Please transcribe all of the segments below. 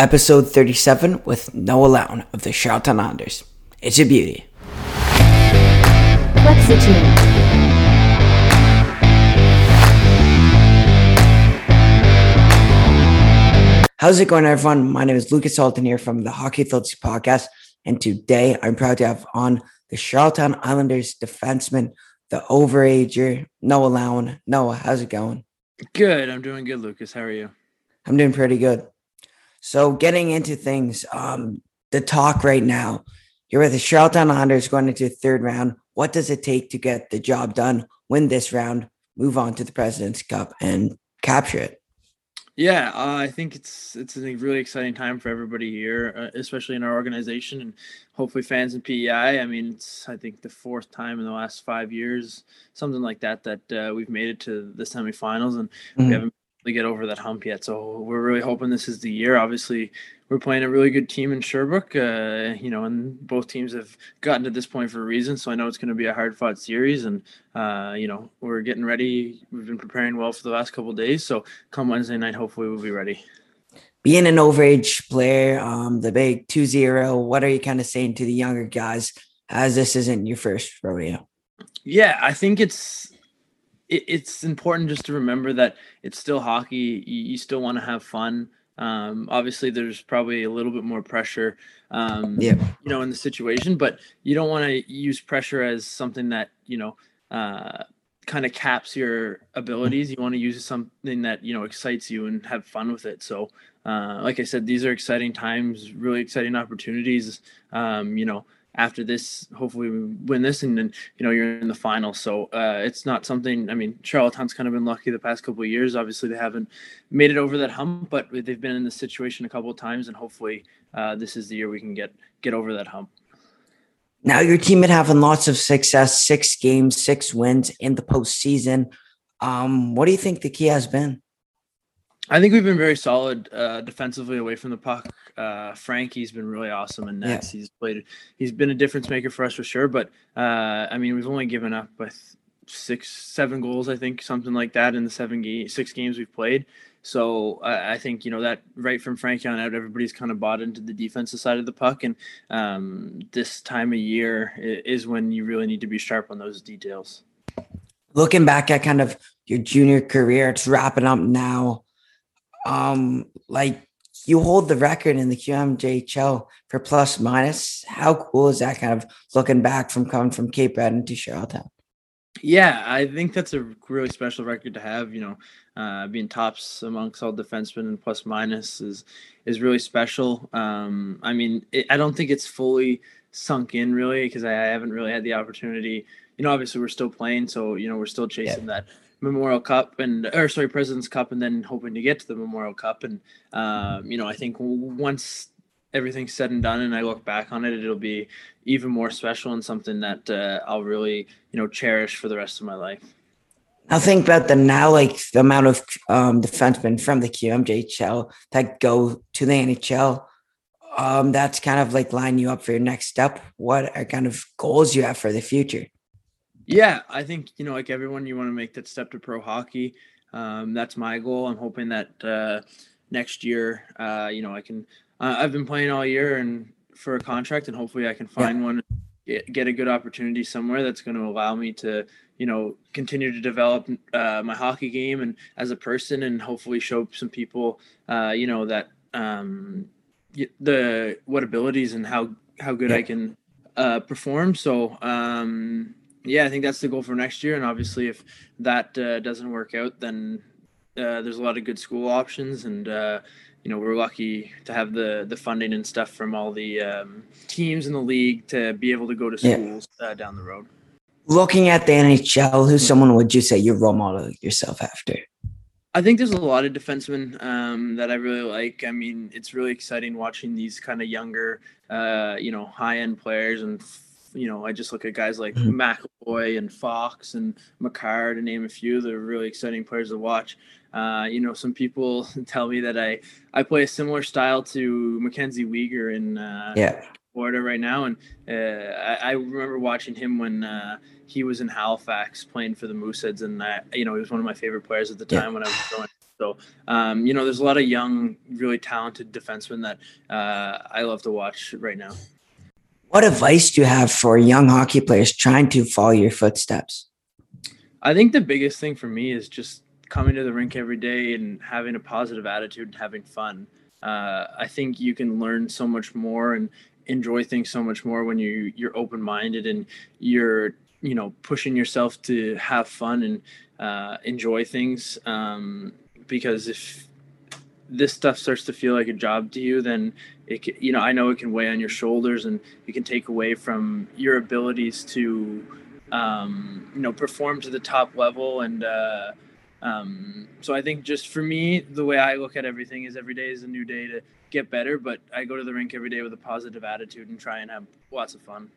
episode 37 with Noah Laaouan of the Charlottetown Islanders. It's a beauty. Flexity. How's it going, everyone? My name is Lucas Halton here from the Hockey with Hultzy podcast, and today I'm proud to have on the Charlottetown Islanders defenseman, the overager, Noah Laaouan. Noah, how's it going? Good. I'm doing good, Lucas. How are you? I'm doing pretty good. So getting into things, um, the talk right now, you're with the Charlottetown Islanders going into the third round. What does it take to get the job done, win this round, move on to the President's Cup, and capture it? Yeah, uh, I think it's it's a really exciting time for everybody here, uh, especially in our organization and hopefully fans in PEI. I mean, it's I think the fourth time in the last five years, something like that, that uh, we've made it to the semifinals, and mm-hmm. we haven't get over that hump yet. So we're really hoping this is the year. Obviously, we're playing a really good team in Sherbrooke, uh, you know, and both teams have gotten to this point for a reason. So I know it's going to be a hard fought series, and uh, you know, we're getting ready. We've been preparing well for the last couple days. So come Wednesday night, hopefully we'll be ready. Being an overage player, um, the big 2-0, what are you kind of saying to the younger guys as this isn't your first rodeo? Yeah, I think it's it, it's important just to remember that it's still hockey. You, you still want to have fun. Um, obviously, there's probably a little bit more pressure, um, yeah. you know, in the situation, but you don't want to use pressure as something that you know uh, kind of caps your abilities. You want to use something that you know excites you and have fun with it. So, uh, like I said, these are exciting times, really exciting opportunities. Um, you know, after this, hopefully we win this, and then you know you're in the final. So uh, it's not something. I mean, Charlottetown's kind of been lucky the past couple of years. Obviously, they haven't made it over that hump, but they've been in this situation a couple of times, and hopefully uh, this is the year we can get get over that hump. Now your team had having lots of success, six games, six wins in the postseason. Um, what do you think the key has been? I think we've been very solid uh, defensively away from the puck. Uh, Frankie's been really awesome in nets. Yeah. He's played. He's been a difference maker for us for sure. But uh, I mean, we've only given up with six, seven goals. I think something like that in the seven game, six games we've played. So I think you know that right from Frankie on out, everybody's kind of bought into the defensive side of the puck, and um, this time of year is when you really need to be sharp on those details. Looking back at kind of your junior career, it's wrapping up now um, like you hold the record in the QMJHL for plus minus. How cool is that kind of looking back from coming from Cape Breton to Charlottetown? Yeah, I think that's a really special record to have. You know, uh, being tops amongst all defensemen and plus minus is is really special. Um, I mean, it, I don't think it's fully sunk in really because I, I, haven't really had the opportunity. You know, obviously we're still playing, so you know we're still chasing yeah. that Memorial Cup and or sorry President's Cup and then hoping to get to the Memorial Cup and um, you know I think once everything's said and done and I look back on it it'll be even more special and something that uh, I'll really you know cherish for the rest of my life. Now think about the now like the amount of um, defensemen from the QMJHL that go to the NHL. Um, that's kind of like line you up for your next step. What are kind of goals you have for the future? Yeah, I think you know, like everyone, you want to make that step to pro hockey. Um, that's my goal. I'm hoping that uh, next year, uh, you know, I can. Uh, I've been playing all year and for a contract, and hopefully, I can find yeah. one, get, get, a good opportunity somewhere that's going to allow me to, you know, continue to develop uh, my hockey game and as a person, and hopefully show some people, uh, you know, that um, the what abilities and how how good yeah. I can uh, perform. So. Um, yeah, I think that's the goal for next year. And obviously, if that uh, doesn't work out, then uh, there's a lot of good school options, and uh, you know we're lucky to have the the funding and stuff from all the um, teams in the league to be able to go to schools yeah. Uh, down the road. Looking at the NHL, who's someone would you say you role model yourself after? I think there's a lot of defensemen um, that I really like. I mean, it's really exciting watching these kind of younger, uh, you know, high end players and you know, I just look at guys like mm-hmm. McAvoy and Fox and Makar to name a few. They're really exciting players to watch. Uh, you know, some people tell me that I I play a similar style to Mackenzie Weegar in uh, yeah. Florida right now, and uh, I, I, remember watching him when uh, he was in Halifax playing for the Mooseheads, and I, you know, he was one of my favorite players at the time yeah. when I was growing So, um, you know, there's a lot of young, really talented defensemen that uh, I love to watch right now. What advice do you have for young hockey players trying to follow your footsteps? I think the biggest thing for me is just coming to the rink every day and having a positive attitude and having fun. Uh, I think you can learn so much more and enjoy things so much more when you you're open minded and you're you know pushing yourself to have fun and uh, enjoy things. Um, because if this stuff starts to feel like a job to you, then it can, you know I know it can weigh on your shoulders and it can take away from your abilities to um, you know perform to the top level and. Uh, um, so I think just for me, the way I look at everything is every day is a new day to get better. But I go to the rink every day with a positive attitude and try and have lots of fun.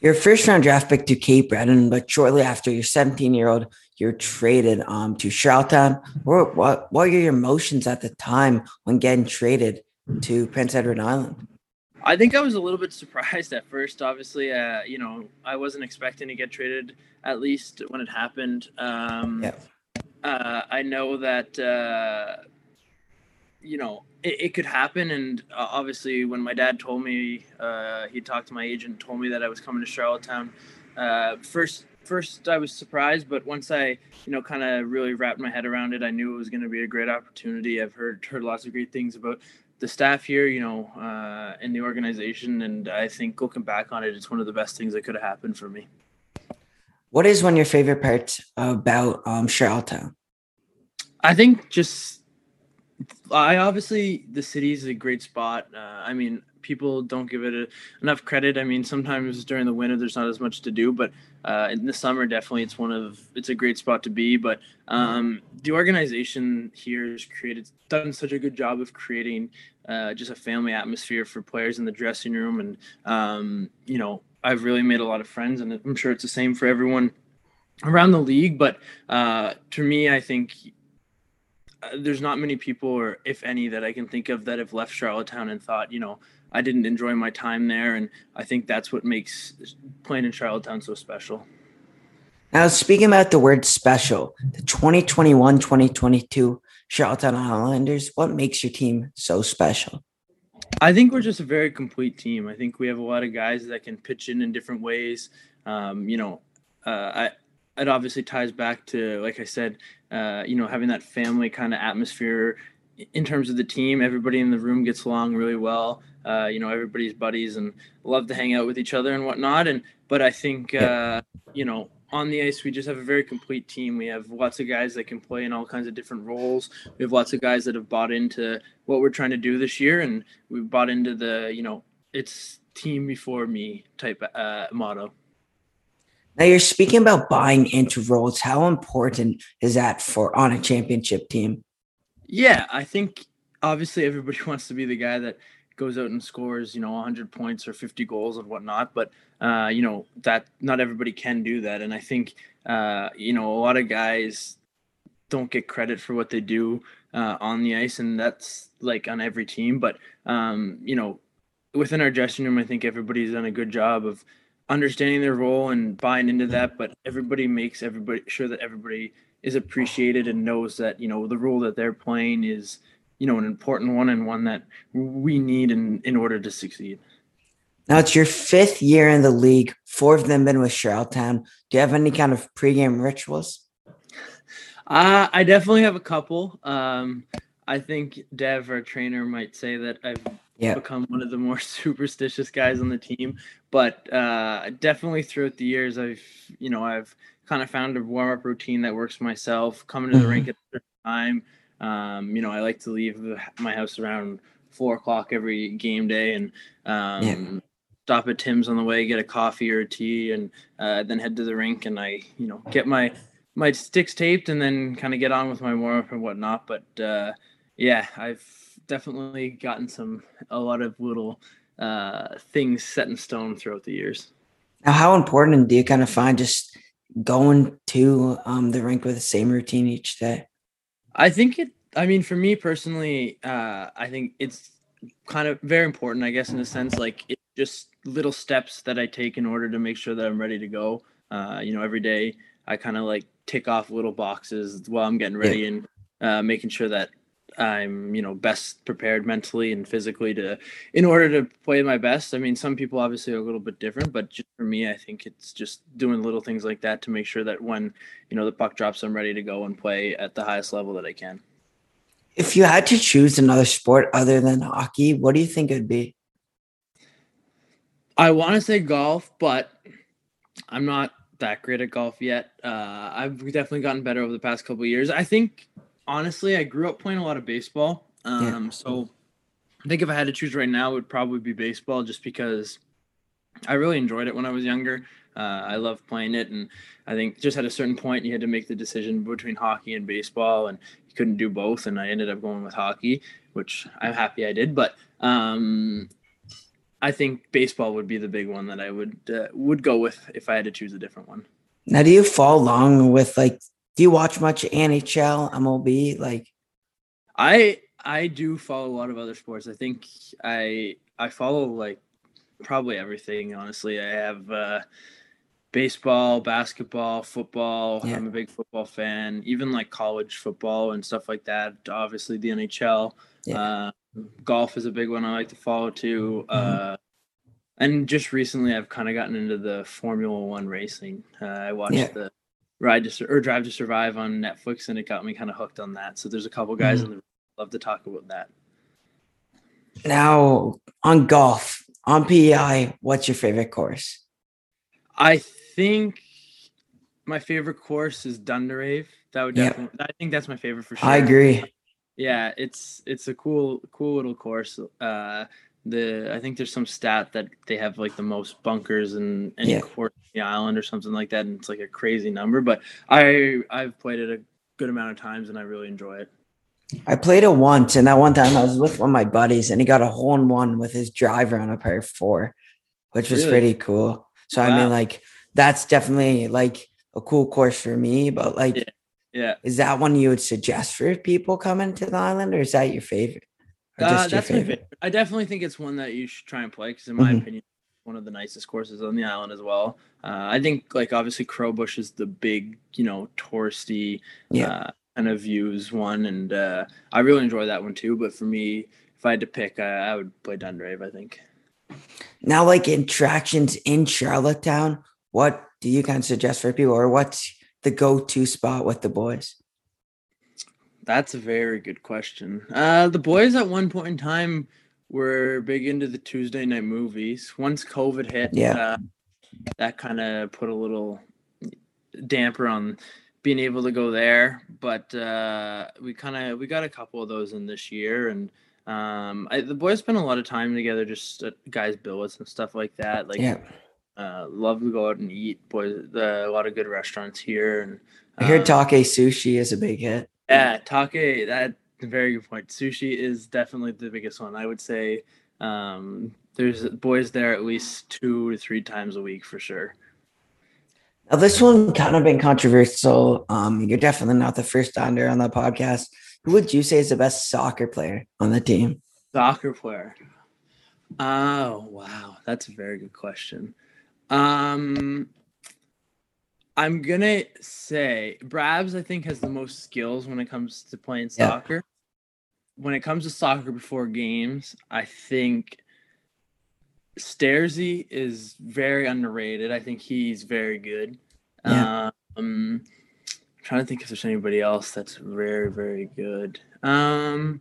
Your first round draft pick to Cape Breton, but shortly after, your 17 year old, you're traded um, to Charlottetown. What, what, what were your emotions at the time when getting traded to Prince Edward Island? I think I was a little bit surprised at first. Obviously, uh, you know, I wasn't expecting to get traded at least when it happened. Um, yeah uh, I know that uh, you know it, it, could happen, and uh, obviously, when my dad told me, uh, he talked to my agent, told me that I was coming to Charlottetown. Uh, first, first I was surprised, but once I, you know, kind of really wrapped my head around it, I knew it was going to be a great opportunity. I've heard heard lots of great things about the staff here, you know, uh, in the organization, and I think looking back on it, it's one of the best things that could have happened for me. What is one of your favorite parts about um, Charlottetown? I think just I obviously the city is a great spot. Uh, I mean, people don't give it a, enough credit. I mean, sometimes during the winter there's not as much to do, but uh, in the summer definitely it's one of it's a great spot to be. But um, the organization here has created done such a good job of creating uh, just a family atmosphere for players in the dressing room, and um, you know I've really made a lot of friends, and I'm sure it's the same for everyone around the league. But uh, to me, I think there's not many people, or if any, that I can think of that have left Charlottetown and thought, you know, I didn't enjoy my time there, and I think that's what makes playing in Charlottetown so special. Now, speaking about the word special, the 2021 2022 Charlottetown Islanders, what makes your team so special? I think we're just a very complete team. I think we have a lot of guys that can pitch in in different ways. Um, you know, uh, I, it obviously ties back to, like I said, uh, you know, having that family kind of atmosphere in terms of the team. Everybody in the room gets along really well. Uh, you know, everybody's buddies and love to hang out with each other and whatnot. And but I think uh, you know on the ice, we just have a very complete team. We have lots of guys that can play in all kinds of different roles. We have lots of guys that have bought into what we're trying to do this year, and we've bought into the, you know, it's team before me type uh, motto. Now you're speaking about buying into roles. How important is that for on a championship team? Yeah, I think obviously everybody wants to be the guy that goes out and scores, you know, 100 points or 50 goals and whatnot. But uh, you know that not everybody can do that, and I think uh, you know a lot of guys don't get credit for what they do uh, on the ice, and that's like on every team. But um, you know, within our dressing room, I think everybody's done a good job of understanding their role and buying into that. But everybody makes everybody sure that everybody is appreciated and knows that you know the role that they're playing is you know an important one and one that we need in in order to succeed. Now it's your fifth year in the league. Four of them been with Charlottetown. Do you have any kind of pregame rituals? Uh, I definitely have a couple. Um, I think Dev, our trainer, might say that I've yep. become one of the more superstitious guys on the team. But uh, definitely throughout the years, I've you know I've kind of found a warm up routine that works for myself. Coming to the mm-hmm. rink at the time, um, you know, I like to leave my house around four o'clock every game day and um, yeah. stop at Tim's on the way, get a coffee or a tea, and uh, then head to the rink. And I, you know, get my my sticks taped and then kind of get on with my warm up and whatnot. But uh, yeah, I've definitely gotten some a lot of little uh, things set in stone throughout the years. Now, how important do you kind of find just going to um, the rink with the same routine each day? I think it. I mean, for me personally, uh, I think it's kind of very important. I guess in a sense, like it's just little steps that I take in order to make sure that I'm ready to go. Uh, you know, every day I kind of like tick off little boxes while I'm getting ready, yeah. and uh, making sure that I'm, you know, best prepared mentally and physically to, in order to play my best. I mean, some people obviously are a little bit different, but just for me, I think it's just doing little things like that to make sure that when, you know, the puck drops, I'm ready to go and play at the highest level that I can. If you had to choose another sport other than hockey, what do you think it'd be? I want to say golf, but I'm not that great at golf yet. Uh, I've definitely gotten better over the past couple years. I think honestly, I grew up playing a lot of baseball. Um, yeah. So I think if I had to choose right now, it would probably be baseball, just because I really enjoyed it when I was younger. Uh, I love playing it, and I think just at a certain point, you had to make the decision between hockey and baseball, and you couldn't do both. And I ended up going with hockey, which I'm happy I did. But um, I think baseball would be the big one that I would uh, would go with if I had to choose a different one. Now, do you fall along with like? Do you watch much NHL, MLB? Like, I I do follow a lot of other sports. I think I I follow like probably everything. Honestly, I have uh, baseball, basketball, football. Yeah. I'm a big football fan. Even like college football and stuff like that. Obviously, the NHL. Yeah. Uh, golf is a big one I like to follow too. Mm-hmm. Uh, and just recently, I've kind of gotten into the Formula One racing. Uh, I watched yeah. the Ride to or Drive to Survive on Netflix, and it got me kind of hooked on that. So there's a couple guys mm-hmm. in the room love to talk about that. Now on golf, on PEI, what's your favorite course? I think my favorite course is Dundarave. That would definitely. Yep. I think that's my favorite for sure. I agree yeah, it's it's a cool cool little course. Uh, the I think there's some stat that they have like the most bunkers and any yeah. course the island or something like that, and it's like a crazy number. But I I've played it a good amount of times and I really enjoy it. I played it once, and that one time I was with one of my buddies, and he got a hole in one with his driver on a par four, which was really? pretty cool. So wow. I mean, like that's definitely like a cool course for me. But like, yeah. Yeah. Is that one you would suggest for people coming to the island, or is that your favorite? Uh, that's favorite? my favorite. I definitely think it's one that you should try and play because, in my mm-hmm. opinion, one of the nicest courses on the island as well. Uh, I think, like, obviously, Crowbush is the big, you know, touristy yeah. uh, kind of views one, and uh, I really enjoy that one too. But for me, if I had to pick, I would play Dundarave. I think. Now, like attractions in Charlottetown, what do you kind of suggest for people, or what's the go-to spot with the boys? That's a very good question. Uh, the boys at one point in time were big into the Tuesday night movies. Once COVID hit, yeah, uh, that kind of put a little damper on being able to go there. But uh, we kind of we got a couple of those in this year, and um, I, the boys spent a lot of time together, just at guys' billets and stuff like that. Like, yeah. Uh, love to go out and eat. Boys, the, a lot of good restaurants here. And I hear um, Take Sushi is a big hit. Yeah, Take. That very good point. Sushi is definitely the biggest one. I would say um, there's boys there at least two to three times a week for sure. Now, this one kind of been controversial. Um, you're definitely not the first under on the podcast. Who would you say is the best soccer player on the team? Soccer player. Oh wow, that's a very good question. Um, I'm gonna say Brabs. I think has the most skills when it comes to playing soccer. Yeah. When it comes to soccer before games, I think Stairsy is very underrated. I think he's very good. Yeah. Um, I'm trying to think if there's anybody else that's very, very good. Um,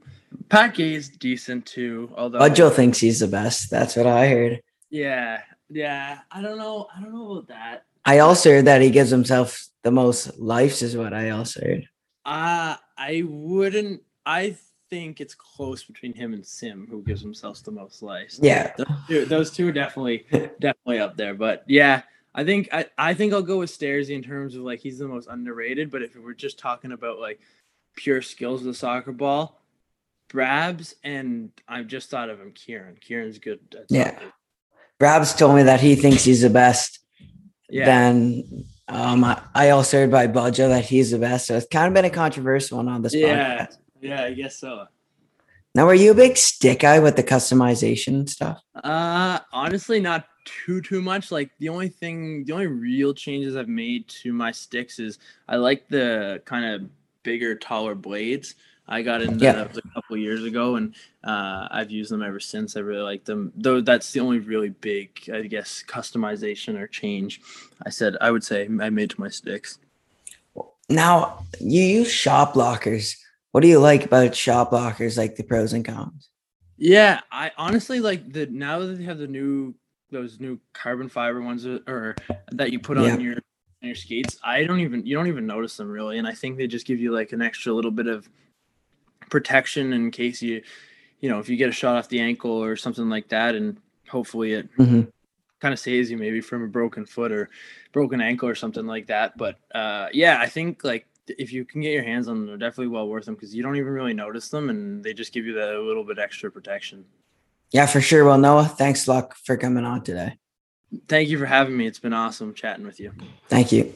Pat Gay's decent too. Although Joe thinks he's the best. That's what I heard. Yeah, yeah, I don't know. I don't know about that. I also heard that he gives himself the most lives, is what I also heard. Uh I wouldn't. I think it's close between him and Sim, who gives himself the most lives. Yeah, those two, those two are definitely definitely up there. But yeah, I think I, I think I'll go with Stairsy in terms of like he's the most underrated. But if we're just talking about like pure skills of the soccer ball, Brabs and I've just thought of him, Kieran. Kieran's good. yeah, Brabs told me that he thinks he's the best. Yeah. Then um, I, I, also heard by Budjo that he's the best. So it's kind of been a controversial one on this yeah. podcast. Yeah, I guess so. Now, are you a big stick guy with the customization stuff? Uh, honestly, not too too much. Like the only thing, the only real changes I've made to my sticks is I like the kind of bigger, taller blades. I got into Yeah. those a couple years ago, and uh, I've used them ever since. I really like them. Though that's the only really big, I guess, customization or change. I said I would say I made to my sticks. Now you use shot blockers. What do you like about shot blockers? Like the pros and cons. Yeah, I honestly like the now that they have the new those new carbon fiber ones that- or that you put on Yeah. your on your skates. I don't even you don't even notice them really, and I think they just give you like an extra little bit of protection in case you you know if you get a shot off the ankle or something like that, and hopefully it Mhm. kind of saves you maybe from a broken foot or broken ankle or something like that. But uh, yeah, I think like if you can get your hands on them, they're definitely well worth them because you don't even really notice them, and they just give you that little bit extra protection. Yeah, for sure. Well, Noah, thanks a lot for coming on today. Thank you for having me. It's been awesome chatting with you. Thank you.